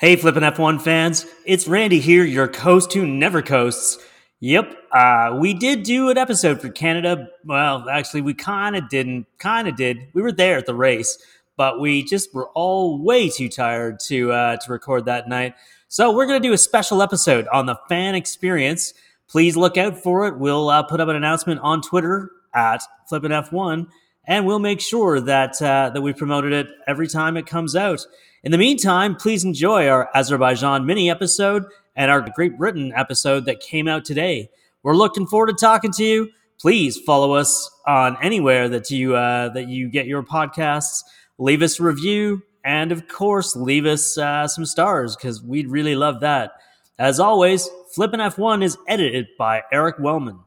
Hey, Flippin' F1 fans, it's Randy here, your coast who never coasts. Yep, uh, we did do an episode for Canada. Well, actually, we kind of didn't, kind of did. We were there at the race, but we just were all way too tired to uh, to record that night. So we're gonna do a special episode on the fan experience. Please look out for it. We'll uh, put up an announcement on Twitter at Flippin' F1, and we'll make sure that uh, that we promoted it every time it comes out. In the meantime, please enjoy our Azerbaijan mini episode and our Great Britain episode that came out today. We're looking forward to talking to you. Please follow us on anywhere that you uh, that you get your podcasts. Leave us a review, and of course, leave us uh, some stars because we'd really love that. As always, Flippin' F1 is edited by Eric Wellman.